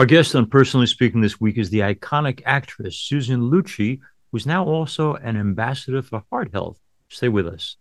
Our guest on Personally Speaking this week is the iconic actress Susan Lucci, who's now also an ambassador for heart health. Stay with us.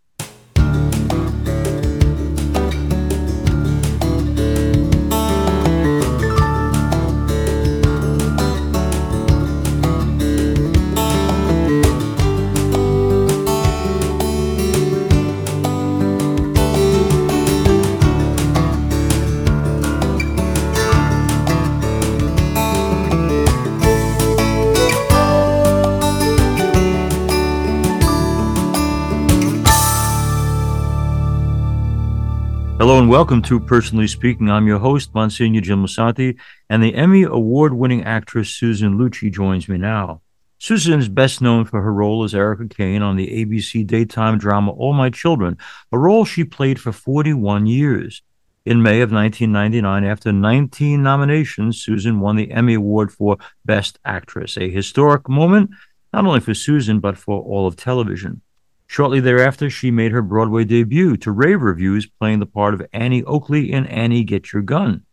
Welcome to Personally Speaking. I'm your host, Monsignor Jim Lisante, and the Emmy Award winning actress Susan Lucci joins me now. Susan is best known for her role as Erica Kane on the ABC daytime drama All My Children, a role she played for 41 years. In May of 1999, after 19 nominations, Susan won the Emmy Award for Best Actress, a historic moment not only for Susan, but for all of television. Shortly thereafter, she made her Broadway debut to rave reviews, playing the part of Annie Oakley in Annie Get Your Gun.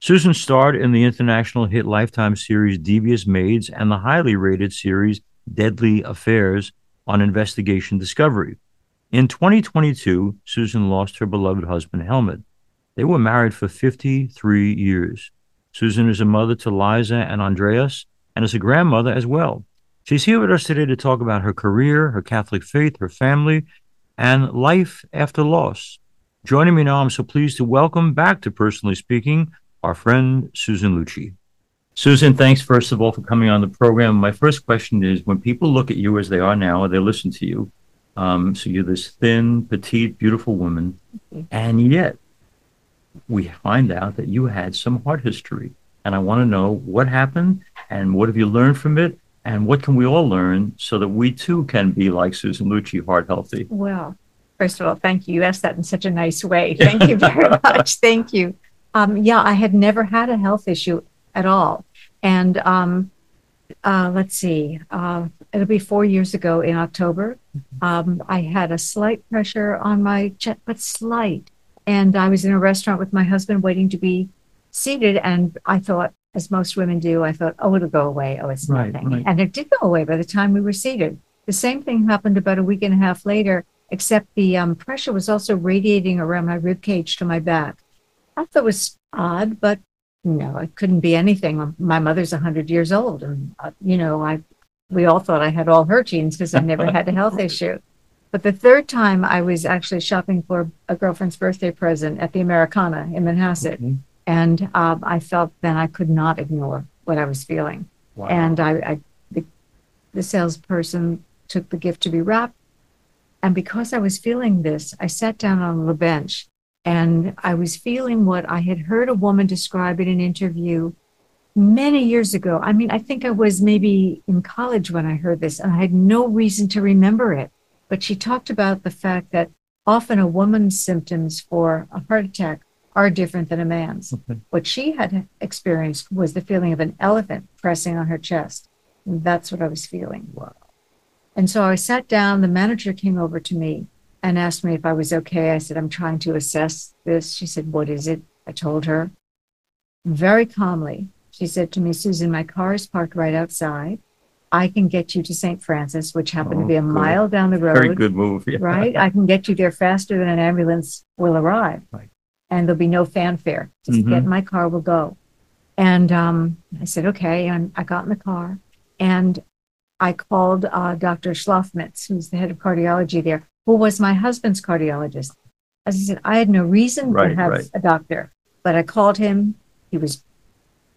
Susan starred in the international hit Lifetime series Devious Maids and the highly rated series Deadly Affairs on Investigation Discovery. In 2022, Susan lost her beloved husband, Helmut. They were married for 53 years. Susan is a mother to Liza and Andreas and is a grandmother as well. She's here with us today to talk about her career, her Catholic faith, her family, and life after loss. Joining me now, I'm so pleased to welcome back to Personally Speaking our friend Susan Lucci. Susan, thanks first of all for coming on the program. My first question is when people look at you as they are now, or they listen to you. Um, so you're this thin, petite, beautiful woman, and yet we find out that you had some heart history. And I want to know what happened and what have you learned from it and what can we all learn so that we too can be like Susan Lucci, heart healthy? Well, first of all, thank you. You asked that in such a nice way. Thank you very much. Thank you. Um, yeah, I had never had a health issue at all. And um, uh, let's see, uh, it'll be four years ago in October. Um, I had a slight pressure on my chest, but slight. And I was in a restaurant with my husband waiting to be seated. And I thought, as most women do, I thought, oh, it'll go away. Oh, it's Right, nothing. right. And it did go away by the time we were seated. The same thing happened about a week and a half later, except the um, pressure was also radiating around my rib cage to my back. I thought it was odd, but no, it couldn't be anything. My mother's 100 years old. And, uh, you know, I we all thought I had all her genes because I never had a health issue. But the third time I was actually shopping for a girlfriend's birthday present at the Americana in Manhasset. Mhm. And um, I felt then I could not ignore what I was feeling. Wow. And I, I the, the salesperson took the gift to be wrapped. And because I was feeling this, I sat down on the bench and I was feeling what I had heard a woman describe in an interview many years ago. I mean, I think I was maybe in college when I heard this, and I had no reason to remember it. But she talked about the fact that often a woman's symptoms for a heart attack are different than a man's. Okay. What she had experienced was the feeling of an elephant pressing on her chest. And that's what I was feeling. Wow. And so I sat down. The manager came over to me and asked me if I was okay. I said, I'm trying to assess this. She said, What is it? I told her very calmly. She said to me, Susan, my car is parked right outside. I can get you to St. Francis, which happened to Oh, be a oh, good. mile down the road Very good move. Yeah. right? I can get you there faster than an ambulance will arrive. And there'll be no fanfare. Just Mhm. get in my car, we'll go. And um, I said, okay. And I got in the car and I called uh, Dr. Shlofmitz, who's the head of cardiology there, who was my husband's cardiologist. As I said, I had no reason Right, to have right. a doctor, but I called him. He was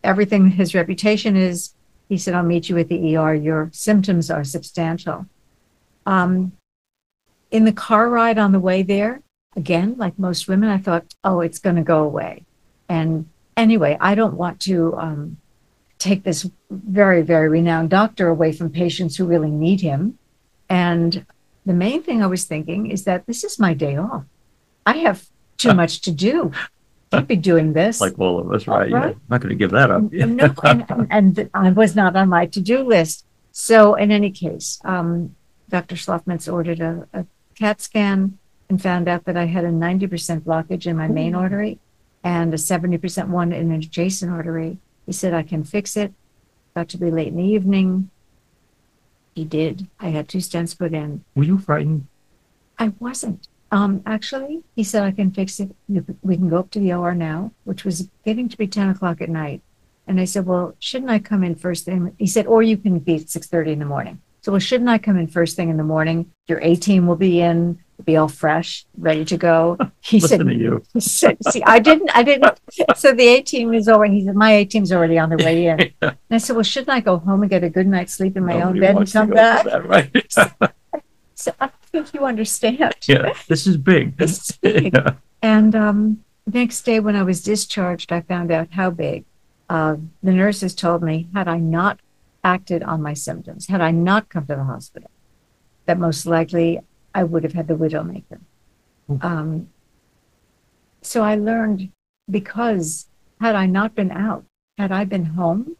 everything his reputation is. He said, I'll meet you at the ER. Your symptoms are substantial. Um, in the car ride on the way there, again, like most women, I thought, oh, it's going to go away. And anyway, I don't want to um, take this very, very renowned doctor away from patients who really need him. And the main thing I was thinking is that this is my day off. I have too much to do. Can't be doing this. Like all of us, right? Yeah. Right. Not going to give that up. no, and, and, I was not on my to-do list. So in any case, um, Dr. Shlofmitz ordered a, a CAT scan and found out that I had a 90% blockage in my main artery and a 70% one in an adjacent artery. He said, I can fix it. Got to be late in the evening. He did. I had two stents put in. Were you frightened? I wasn't. Um, actually, he said, I can fix it. We can go up to the OR now, which was getting to be 10 o'clock at night. And I said, well, shouldn't I come in first thing? He said, or you can be at 6.30 in the morning. So, well, shouldn't I come in first thing in the morning? Your A team will be in, be all fresh, ready to go. He said, to you. he said, see, I didn't, I didn't. So the A team is over. He said, my A team's already on the way in. And I said, well, shouldn't I go home and get a good night's sleep in my own bed and come back? that, right? So I think you understand. yeah, this is big. This is big. Yeah. And um, next day, when I was discharged, I found out how big. Uh, the nurses told me, had I not acted on my symptoms, had I not come to the hospital, that most likely I would have had the widowmaker. Ooh. Um, so I learned because had I not been out, had I been home,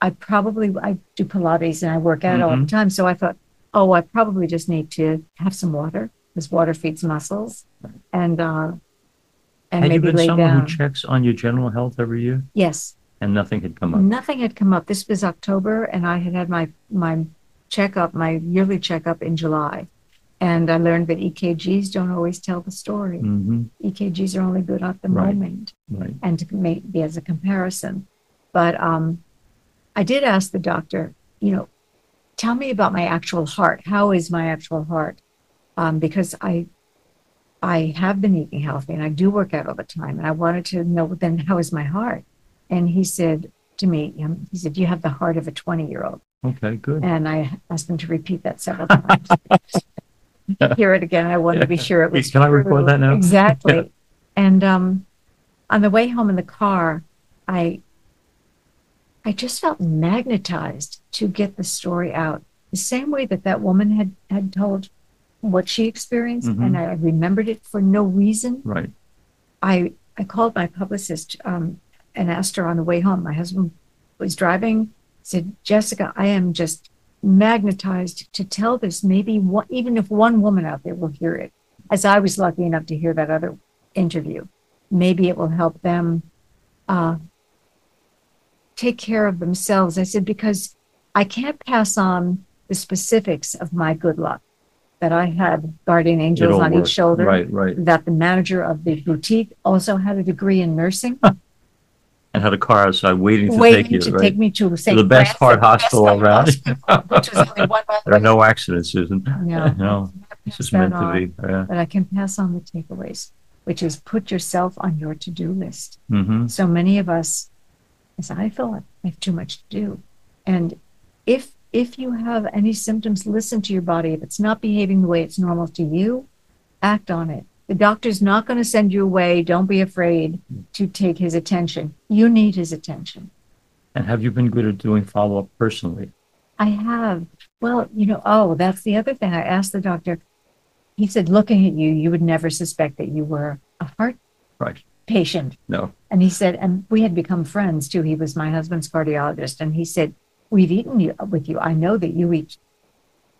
I probably I do Pilates and I work out all the Mhm. time. So I thought, oh, I probably just need to have some water because water feeds muscles, and uh, and Had you maybe been lay someone down. who checks on your general health every year yes, and nothing had come up? nothing had come up. This was October, and I had had my my checkup, my yearly checkup in July, and I learned that EKGs don't always tell the story. hmm EKGs are only good at the Right. moment. Right. and to make be as a comparison. But um, I did ask the doctor, you know, tell me about my actual heart. How is my actual heart? Um, because I I have been eating healthy and I do work out all the time, and I wanted to know then how is my heart? And he said to me, um, he said, you have the heart of a twenty year old. Okay, good. And I asked him to repeat that several times. Hear it again. I wanted to be sure it was. Can I record true. that now? Exactly. And um, on the way home in the car, I I just felt magnetized to get the story out. The same way that that woman had had told what she experienced, Mhm. and I remembered it for no reason. Right. I I called my publicist um, and asked her on the way home. My husband was driving. Said, Jessica, I am just magnetized to tell this. Maybe one, even if one woman out there will hear it, as I was lucky enough to hear that other interview, maybe it will help them uh, take care of themselves. I said because I can't pass on the specifics of my good luck that I had guardian angels on work. each shoulder Right, right. that the manager of the boutique also had a degree in nursing, And had a car outside waiting to waiting take you, to right? take me to St. the best heart hospital around. which only one mile there are no accidents, Susan. No. No, it's just meant to be. Yeah. But I can pass on the takeaways, which is put yourself on your to-do list. hmm So many of us, as I thought, I have too much to do. And if if you have any symptoms, listen to your body. If it's not behaving the way it's normal to you, act on it. The doctor's not going to send you away. Don't be afraid to take his attention. You need his attention. And have you been good at doing follow up personally? I have. Well, you know, oh, that's the other thing. I asked the doctor. He said, looking at you, you would never suspect that you were a heart Right. patient. No. And he said, and we had become friends too. He was my husband's cardiologist. And he said, We've eaten you, uh, with you. I know that you eat,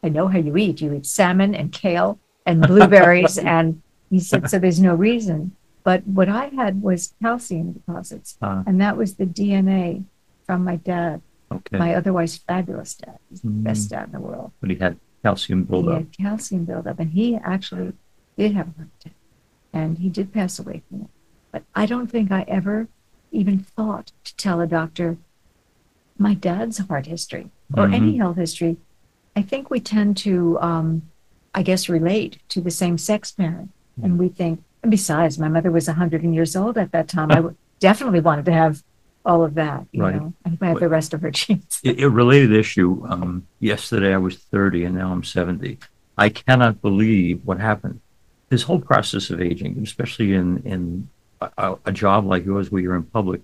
I know how you eat. You eat salmon and kale and blueberries. and he said, So there's no reason. But what I had was calcium deposits. Ah. and that was the DNA from my dad, Okay. my otherwise fabulous dad. He's the Mm. best dad in the world. but he had calcium buildup. He had calcium buildup, and he actually did have a heart attack, and he did pass away from it. But I don't think I ever even thought to tell a doctor my dad's heart history or any health history. I think we tend to, um, I guess, relate to the same sex parent, and we think. And besides, my mother was 100 years old at that time. I definitely wanted to have all of that. You Right. know, I have the rest of her genes. A a related issue. Um, yesterday I was 30 and now I'm 70. I cannot believe what happened. This whole process of aging, especially in, in a- a, a job like yours where you're in public,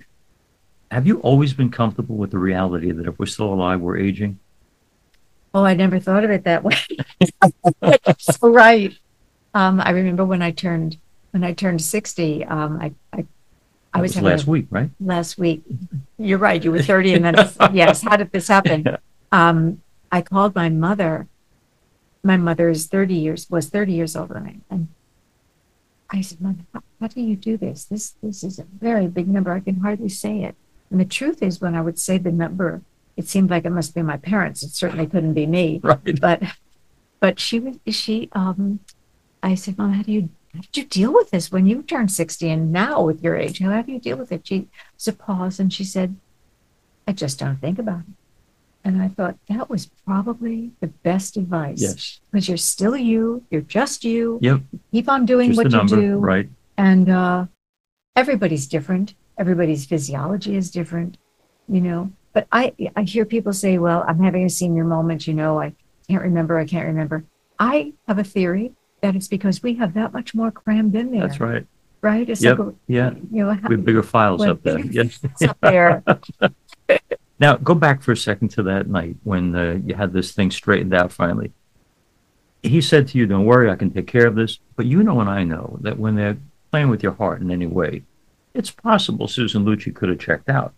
have you always been comfortable with the reality that if we're still alive, we're aging? Oh, I never thought of it that way. so right. Um, I remember when I turned when I turned sixty. Um, I I, I was, was last a- week, right? last week. You're right. You were thirty, and then yes. How did this happen? Um, I called my mother. My mother is thirty years was thirty years older than me, and I said, "Mom, how, how do you do this? This this is a very big number. I can hardly say it." And the truth is, when I would say the number, it seemed like it must be my parents. It certainly couldn't be me. Right. But, but she was, she, um, I said, Mom, how do you, how did you deal with this when you turned 60 and now with your age? How do you deal with it? She was a pause and she said, I just don't think about it. And I thought that was probably the best advice. Yes. Because you're still you, you're just you. Yep. Keep on doing Just what you number. do. Right. And uh, everybody's different. Everybody's physiology is different, you know. But I, I hear people say, well, I'm having a senior moment, you know, I can't remember, I can't remember. I have a theory that it's because we have that much more crammed in there. That's right. Right? It's Yep. like, Yeah. you know, how- We have bigger files Well, up there. Yes. up there. Now, go back for a second to that night when uh, you had this thing straightened out finally. He said to you, Don't worry, I can take care of this. But you know, and I know that when they're playing with your heart in any way, it's possible Susan Lucci could have checked out.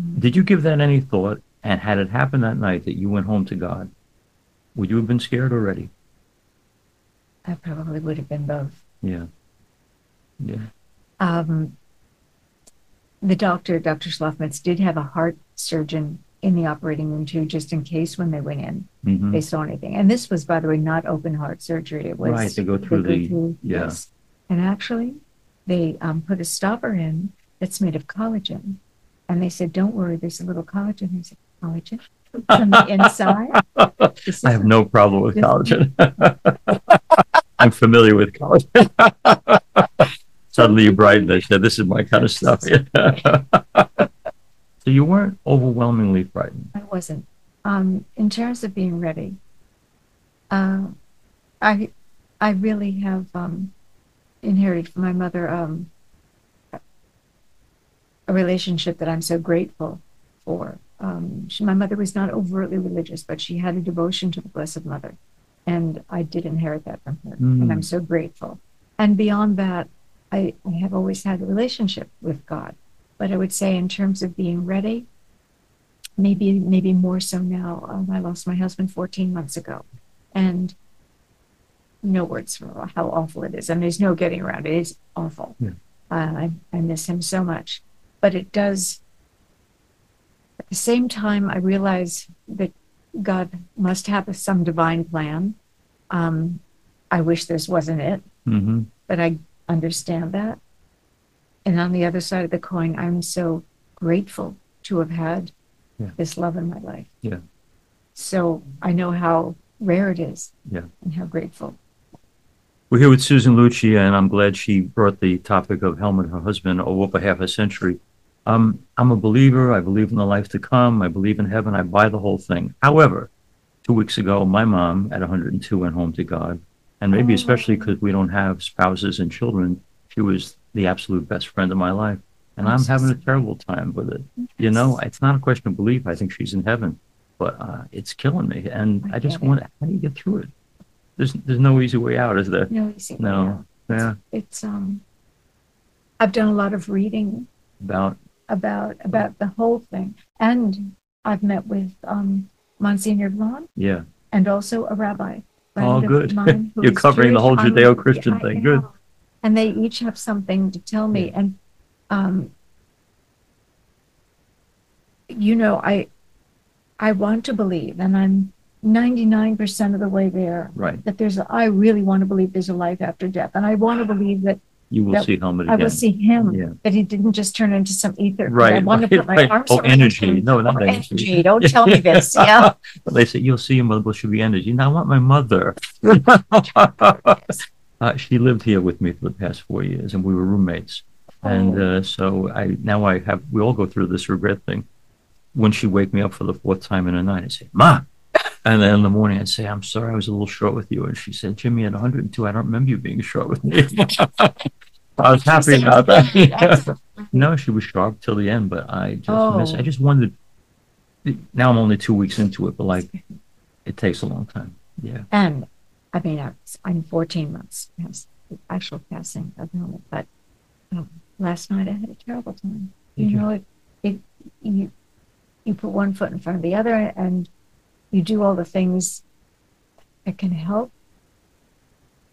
Mhm. Did you give that any thought? And had it happened that night that you went home to God, would you have been scared already? I probably would have been both. Yeah. Yeah. Um, the doctor, Dr. Shlofmitz, did have a heart surgeon in the operating room too, just in case when they went in, hmm they saw anything. And this was, by the way, not open heart surgery. It was Right, they go through the- yeah. yes. And actually, they um, put a stopper in that's made of collagen. And they said, "Don't worry, there's a little collagen." I said, "Collagen from the inside." This I have no problem with collagen. I'm familiar with collagen. Suddenly you brightened. I said, "This is my kind of stuff." so you weren't overwhelmingly frightened. I wasn't. Um, in terms of being ready, uh, I I really have um, inherited from my mother um, a relationship that I'm so grateful for. Um, she, my mother was not overtly religious, but she had a devotion to the Blessed Mother, and I did inherit that from her, and Mm. I'm so grateful. And beyond that, I, I have always had a relationship with God. But I would say, in terms of being ready, maybe maybe more so now. Um, I lost my husband 14 months ago, and no words for how awful it is. And there's no getting around it. It's awful. Yeah. Uh, I, I miss him so much, but it does. At the same time, I realize that God must have some divine plan. Um, I wish this wasn't it, hmm but I understand that. And on the other side of the coin, I'm so grateful to have had Yeah. this love in my life. Yeah. So I know how rare it is. Yeah. And how grateful. We're here with Susan Lucci, and I'm glad she brought the topic of Helmut, her husband, over half a century. Um, I'm a believer. I believe in the life to come. I believe in heaven. I buy the whole thing. However, two weeks ago, my mom at 102 went home to God. And maybe Oh. especially because we don't have spouses and children, she was the absolute best friend of my life. And I'm having a terrible time with it. You know, it's not a question of belief. I think she's in heaven, but uh, it's killing me. And I just want, how do you get through it? There's, there's no easy way out, is there? No, easy. way No. out. Yeah. It's um. I've done a lot of reading About, about about the whole thing, and I've met with um Monsignor Vaughn yeah. and also a rabbi. Oh, good. You're covering the whole Judeo-Christian I thing. Good. And they each have something to tell me. And, um, you know, I, I want to believe, and I'm 99% of the way there, Right. that there's, a, I really want to believe there's a life after death. And I want to believe that You will That- see Helmut I again. will see him, Yeah. that he didn't just turn into some ether. Right. I Right. want to right, put my right. arms Oh, around energy. him. No, not energy. energy. Don't tell me this. Yeah. But they say you'll see him, but should be energy. Now I want my mother. uh, she lived here with me for the past four years, and we were roommates. And Oh. uh, so I now I have we all go through this regret thing. When she wake me up for the fourth time in a night, I say, "Ma," and then in the morning I'd say, "I'm sorry, I was a little short with you." And she said, "Jimmy, at 102, I don't remember you being short with me." I was happy about that. no, she was sharp till the end, but I just miss. I Oh. just wondered. Now I'm only two weeks into it, but like it takes a long time. Yeah. And I mean, I I'm 14 months past the actual passing of Helmut, but um, last night I had a terrible time. You you? know, it, it, you, you put one foot in front of the other and you do all the things that can help.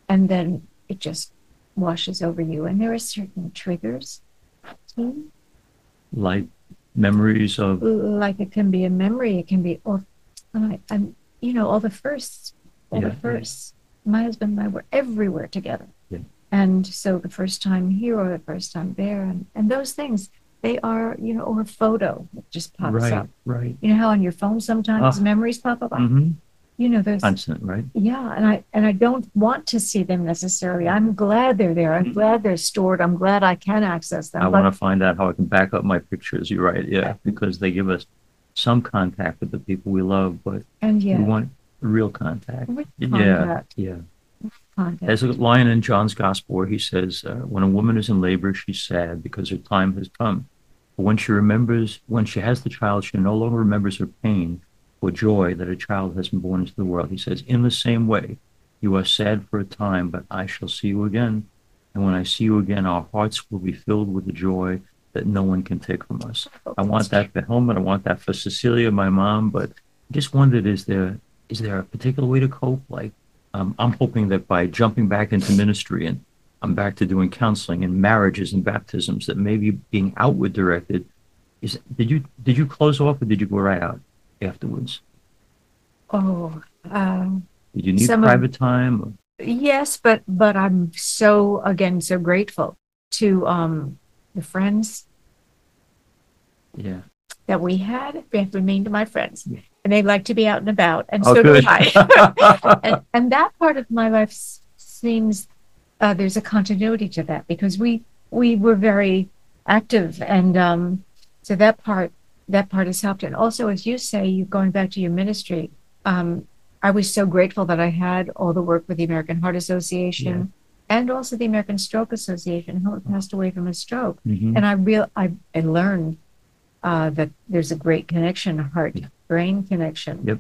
And then it just washes over you. And there are certain triggers too. Light memories of like it can be a memory it can be or I, i'm you know all the firsts all Yeah, the yeah. firsts my husband and i were everywhere together Yeah. and so the first time here or the first time there and, and those things they are you know or a photo that just pops right, up right. you know how on your phone sometimes Ah. memories pop up Mm-hmm. you know those Constant, right? yeah and i and i don't want to see them necessarily i'm glad they're there i'm Mhm. glad they're stored i'm glad i can access them I want to find out how I can back up my pictures. You're right, yeah, because they give us some contact with the people we love, but and yeah we want real contact. with Yeah, contact, yeah. contact. There's a line in John's Gospel where he says, uh, "When a woman is in labor, she's sad because her time has come. But when she remembers, when she has the child, she no longer remembers her pain or joy that a child has been born into the world." He says, "In the same way, you are sad for a time, but I shall see you again, and when I see you again, our hearts will be filled with a joy that no one can take from us." I want that for Helmut. I want that for Cecilia, my mom. But I just wondered, is there is there a particular way to cope? Like, um, I'm hoping that by jumping back into ministry and I'm back to doing counseling and marriages and baptisms, that maybe being outward directed is. Did you did you close off or did you go right out afterwards? Oh, um, Did you need Some of- private time? Or, yes, but but I'm so again so grateful to um the friends yeah. that we had. They have remained my friends, Yeah. and they like to be out and about, and Oh, so good. do I. and, and that part of my life s- seems uh, there's a continuity to that because we we were very active, and um, so that part that part has helped. And also, as you say, you going back to your ministry. Um, I was so grateful that I had all the work with the American Heart Association and also the American Stroke Association. Who passed away from a stroke, Mhm. and I real I, I learned uh, that there's a great connection, heart brain connection. Yep.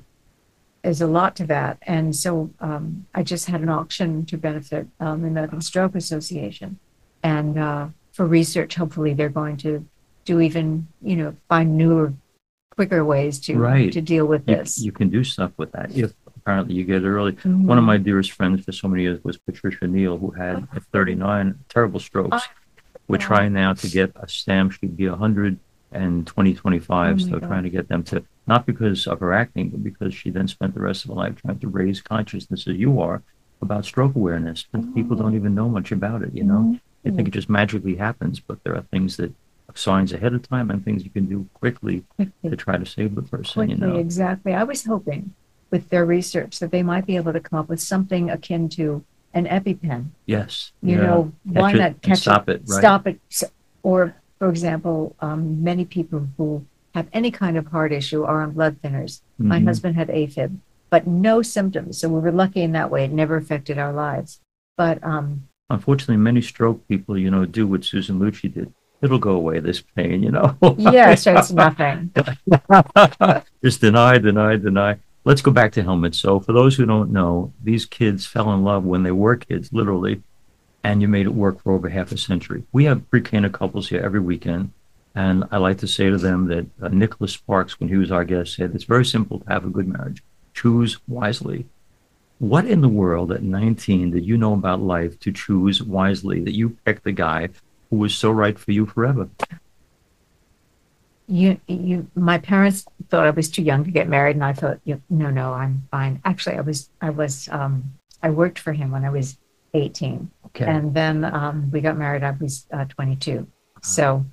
There's a lot to that, and so um, I just had an auction to benefit um, the American Stroke Association, and uh, for research, hopefully they're going to do even you know find newer, quicker ways to Right. to deal with You, this. you can do stuff with that if apparently you get it early. Mhm. One of my dearest friends for so many years was Patricia Neal, who had at 39 terrible strokes. We're Wow. trying now to get a stamp. She'd be 100 and 2025. Oh so God. trying to get them to, not because of her acting, but because she then spent the rest of her life trying to raise consciousness as you are about stroke awareness. But people Oh. don't even know much about it, you know? They think it just magically happens, but there are things that signs ahead of time and things you can do quickly quickly. to try to save the person, quickly you know? exactly i was hoping with their research that they might be able to come up with something akin to an epipen Yes. you yeah. know Catch one it that and stop it, right? stop it or for example um, many people who have any kind of heart issue are on blood thinners my Mhm. husband had afib but no symptoms so we were lucky in that way it never affected our lives but um Unfortunately, many stroke people, you know, do what Susan Lucci did. It'll go away, this pain, you know? yeah it's nothing Just deny, deny, deny. Let's go back to Helmut's. So, for those who don't know, these kids fell in love when they were kids, literally, and you made it work for over half a century. We have pre-Cana couples here every weekend, and I like to say to them that uh, Nicholas Sparks, when he was our guest, said it's very simple to have a good marriage. Choose wisely. What in the world at 19 did you know about life to choose wisely that you picked the guy who was so right for you forever? you you my parents thought I was too young to get married and I thought no no I'm fine actually I was I was um I worked for him when I was 18 Okay. and then um we got married I was uh, 22 so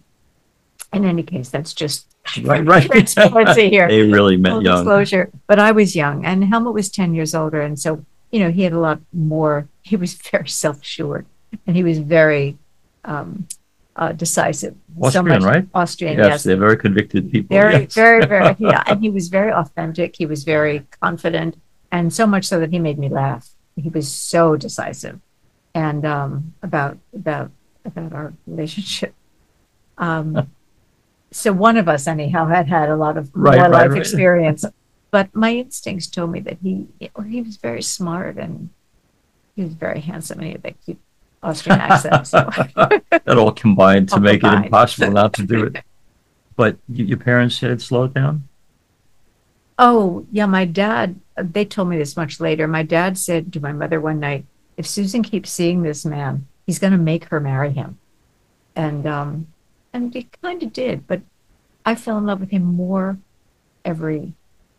in any case that's just right, right. transparency here they really full young. disclosure but I was young and Helmut was 10 years older and so you know he had a lot more he was very self-assured and he was very um uh, decisive Austrian, right? Austrian Yes, yes they're very convicted people. very yes. very very yeah and he was very authentic he was very confident and so much so that he made me laugh he was so decisive and um about about about our relationship um so one of us anyhow had had a lot of Right, more right, life right. experience but my instincts told me that he or he was very smart and he was very handsome and he had that cute austrian accent so that all combined to All make it impossible not to do it. But your parents said slow it down. Oh, yeah, my dad, they told me this much later. My dad said to my mother one night, if Susan keeps seeing this man, he's going to make her marry him. And um and he kind of did, but I fell in love with him more every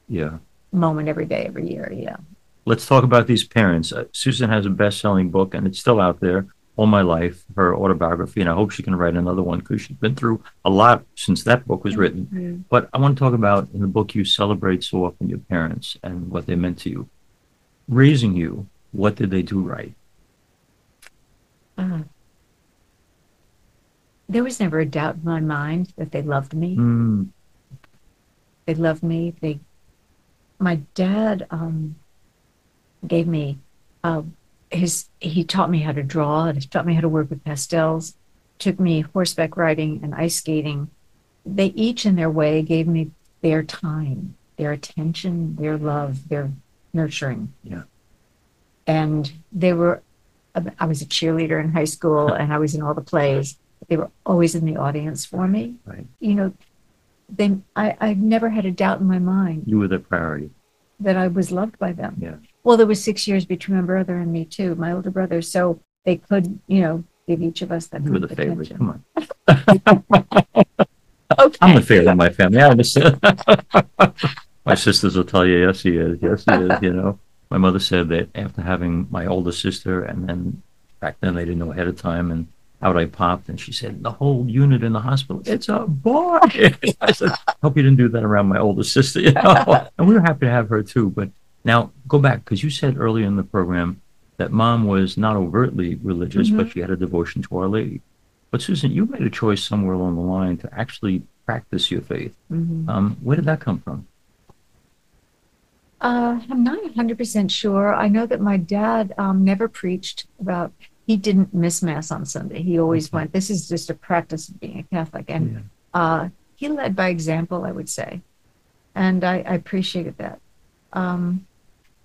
Yeah. moment, every day, every year. Yeah. Let's talk about these parents. Uh, Susan has a best-selling book, and it's still out there. All my life, her autobiography, and I hope she can write another one because she's been through a lot since that book was written. Mhm. But I want to talk about in the book you celebrate so often your parents and what they meant to you. Raising you, what did they do right? Uh, there was never a doubt in my mind that they loved me. Mm, They loved me. They, my dad, um, gave me, uh, his. He taught me how to draw. and He taught me how to work with pastels. Took me horseback riding and ice skating. They each, in their way, gave me their time, their attention, their love, their nurturing. Yeah. And they were. I was a cheerleader in high school, and I was in all the plays. They were always in the audience for me. right. You know, they. I. I never had a doubt in my mind You were their priority. that I was loved by them. Yeah. Well, there was six years between my brother and me too, my older brother. So they could, you know, give each of us that You were the favorite. Come on. Okay. I'm the favorite in my family. I understand. my sisters will tell you, yes, he is. Yes, he is. You know, my mother said that after having my older sister, and then back then they didn't know ahead of time, and out I popped, and she said, the whole unit in the hospital, it's a boy. I said, hope you didn't do that around my older sister. You know, and we were happy to have her too. But now go back because you said earlier in the program that mom was not overtly religious, but she had a devotion to Our Lady. But Susan, you made a choice somewhere along the line to actually practice your faith. Mhm. Um, where did that come from? Uh, I'm not 100% sure. I know that my dad um, never preached about, he didn't miss Mass on Sunday. He always Okay. went, this is just a practice of being a Catholic. And Yeah. uh, he led by example, I would say. And I, I appreciated that. Um,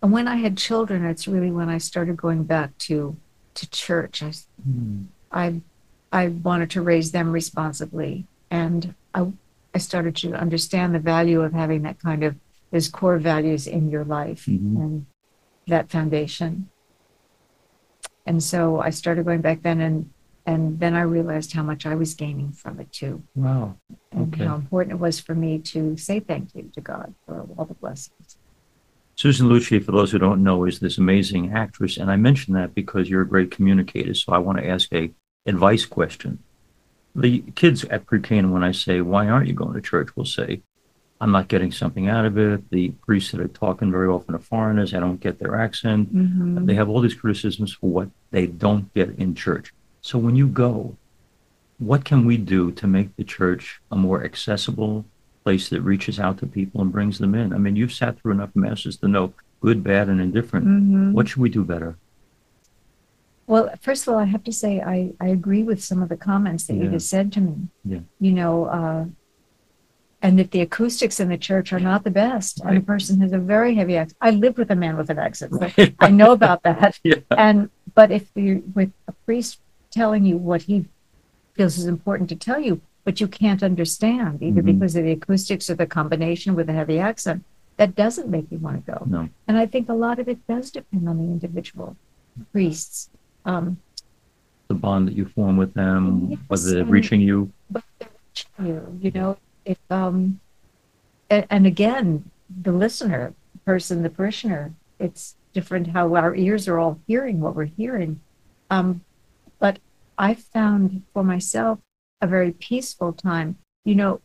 and when I had children, it's really when I started going back to, to church. I, Hmm. I, I wanted to raise them responsibly. And I, I started to understand the value of having that kind of, those core values in your life Mhm. and that foundation. And so I started going back then and, and then I realized how much I was gaining from it too Wow. and Okay. how important it was for me to say thank you to God for all the blessings. Susan Lucci, for those who don't know, is this amazing actress, and I mention that because you're a great communicator. So I want to ask a advice question. The kids at pre-Cana, when I say, "Why aren't you going to church?" will say, "I'm not getting something out of it." The priests that are talking very often are foreigners. I don't get their accent. Mm-hmm. They have all these criticisms for what they don't get in church. So when you go, what can we do to make the church a more accessible place that reaches out to people and brings them in? I mean, you've sat through enough masses to know good, bad, and indifferent. Mm-hmm. What should we do better? Well, first of all, I have to say I, I agree with some of the comments that you just said to me. Yeah. You know, uh, and that the acoustics in the church are not the best, and the person has a very heavy accent. I lived with a man with an accent, so Right. I know about that. Yeah. And but if you're with a priest telling you what he feels is important to tell you, but you can't understand either Mhm. because of the acoustics or the combination with a heavy accent, that doesn't make you want to go. No. And I think a lot of it does depend on the individual priests. Um, The bond that you form with them, Yes, whether they're reaching you. but they're reaching you, you know, if um, and, and again, the listener, person, the parishioner, it's different how our ears are all hearing what we're hearing. Um, but I found for myself a very peaceful time. You know,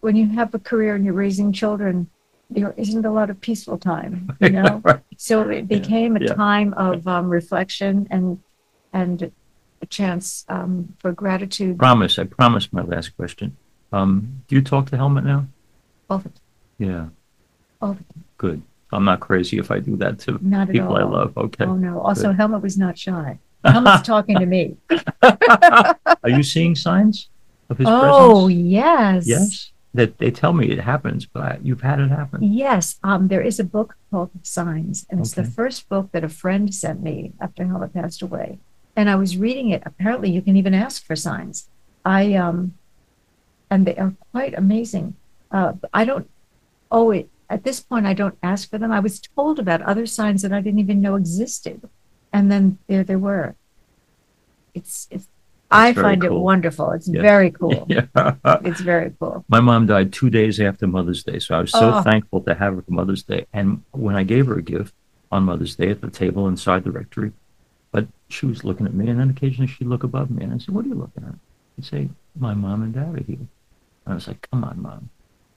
when you have a career and you're raising children, there isn't a lot of peaceful time, you know. Right. So it became a yeah. time of um, reflection and and a chance um, for gratitude. Promise. I promise my last question. Um, do you talk to Helmut now? All the, Yeah. all the time. Good. I'm not crazy if I do that to Not at people all. I love. Okay. Oh no! Also, Helmut was not shy. Helmut's talking to me. Are you seeing signs of his oh presence? yes, Yes. That they tell me it happens, but I, you've had it happen. yes. Um, there is a book called Signs, and it's the Okay. first book that a friend sent me after Helmut passed away. And I was reading it. Apparently, you can even ask for signs. I um, and they are quite amazing. Uh, I don't. Oh, it at this point I don't ask for them. I was told about other signs that I didn't even know existed, and then there they were. It's it's I find it wonderful. It's Yeah. very cool. Yeah. It's very cool. My mom died two days after Mother's Day, so I was so Oh. thankful to have her for Mother's Day. And when I gave her a gift on Mother's Day at the table inside the rectory, but she was looking at me, and then occasionally she'd look above me, and I said, "What are you looking at?" She'd say, "My mom and dad are here." And I was like, "Come on, mom."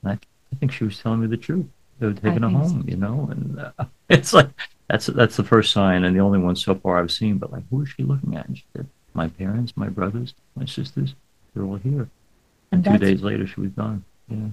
And I, I think she was telling me the truth. They were taking her think so. home, you know, and uh, it's like that's that's the first sign, and the only one so far I've seen. But like, who is she looking at? And she said, "My parents, my brothers, my sisters, they're all here." And And two days later, she was gone. Yeah.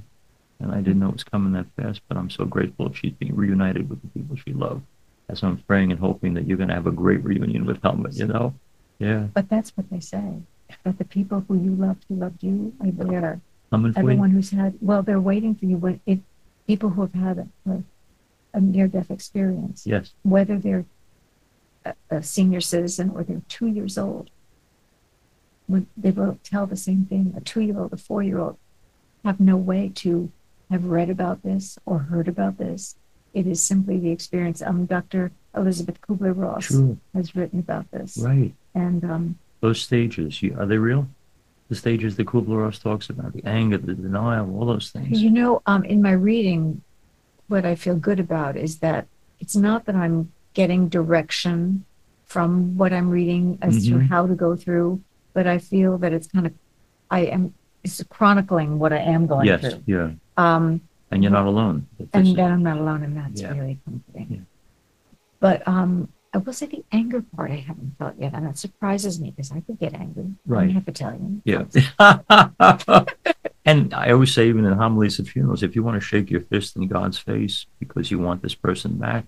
And I didn't know it was coming that fast, but I'm so grateful she's being reunited with the people she loved. As I'm praying and hoping that you're going to have a great reunion with Helmut, you know? Yeah. But that's what they say. That the people who you loved, who loved you, I believe are there. Coming for you. Everyone who's had, well, they're waiting for you. But it, people who have had a, a near-death experience, Yes. whether they're a, a senior citizen or they're two years old, when they will tell the same thing. A two-year-old, a four-year-old have no way to have read about this or heard about this. It is simply the experience. Um, Dr. Elizabeth Kubler-Ross Sure. has written about this, Right. and um, Those stages, you, are they real? The stages that Kubler-Ross talks about, the anger, the denial, all those things. You know, um, in my reading, what I feel good about is that it's not that I'm getting direction from what I'm reading as to Mhm. how to go through, but I feel that it's kind of, I am, it's chronicling what I am going yes. through. Yeah. Um, And you're not alone. And that I'm not alone, and that's Yeah. really comforting. Yeah. But um, I will say the anger part I haven't felt yet, and that surprises me because I could get angry. Right. I'm half Italian. Yeah. and I always say, even in homilies at funerals, if you want to shake your fist in God's face because you want this person back,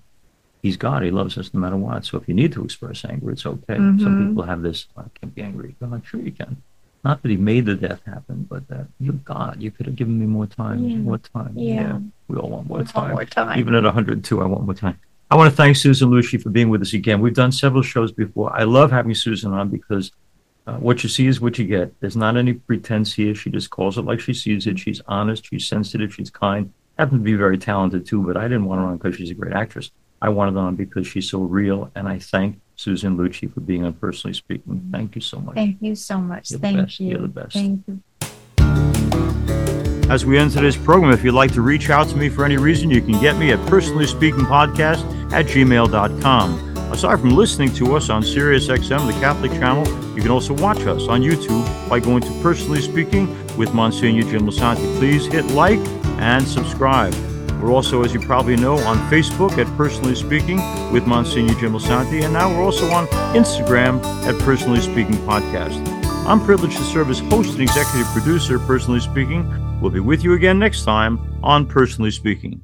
He's God. He loves us no matter what. So if you need to express anger, it's okay. Some Mhm. people have this, I can't be angry God. Sure, you can. Not that He made the death happen, but that you're God. You could have given me more time. Yeah. More time. Yeah. We all want more One time. more time. Even at 102, I want more time. I want to thank Susan Lucci for being with us again. We've done several shows before. I love having Susan on because uh, what you see is what you get. There's not any pretense here. She just calls it like she sees it. She's honest. She's sensitive. She's kind. Happens to be very talented too, but I didn't want her on because she's a great actress. I wanted her on because she's so real. And I thank Susan Lucci for being on Personally Speaking. Thank you so much. Thank you so much. You're the Thank best. you. You're the best. Thank you. As we end today's program, if you'd like to reach out to me for any reason, you can get me at personallyspeakingpodcast at gmail.com. Aside from listening to us on SiriusXM, the Catholic channel, you can also watch us on YouTube by going to Personally Speaking with Monsignor Jim Lisante. Please hit like and subscribe. We're also, as you probably know, on Facebook at Personally Speaking with Monsignor Jim Lisante, and now we're also on Instagram at Personally Speaking Podcast. I'm privileged to serve as host and executive producer, Personally Speaking. We'll be with you again next time on Personally Speaking.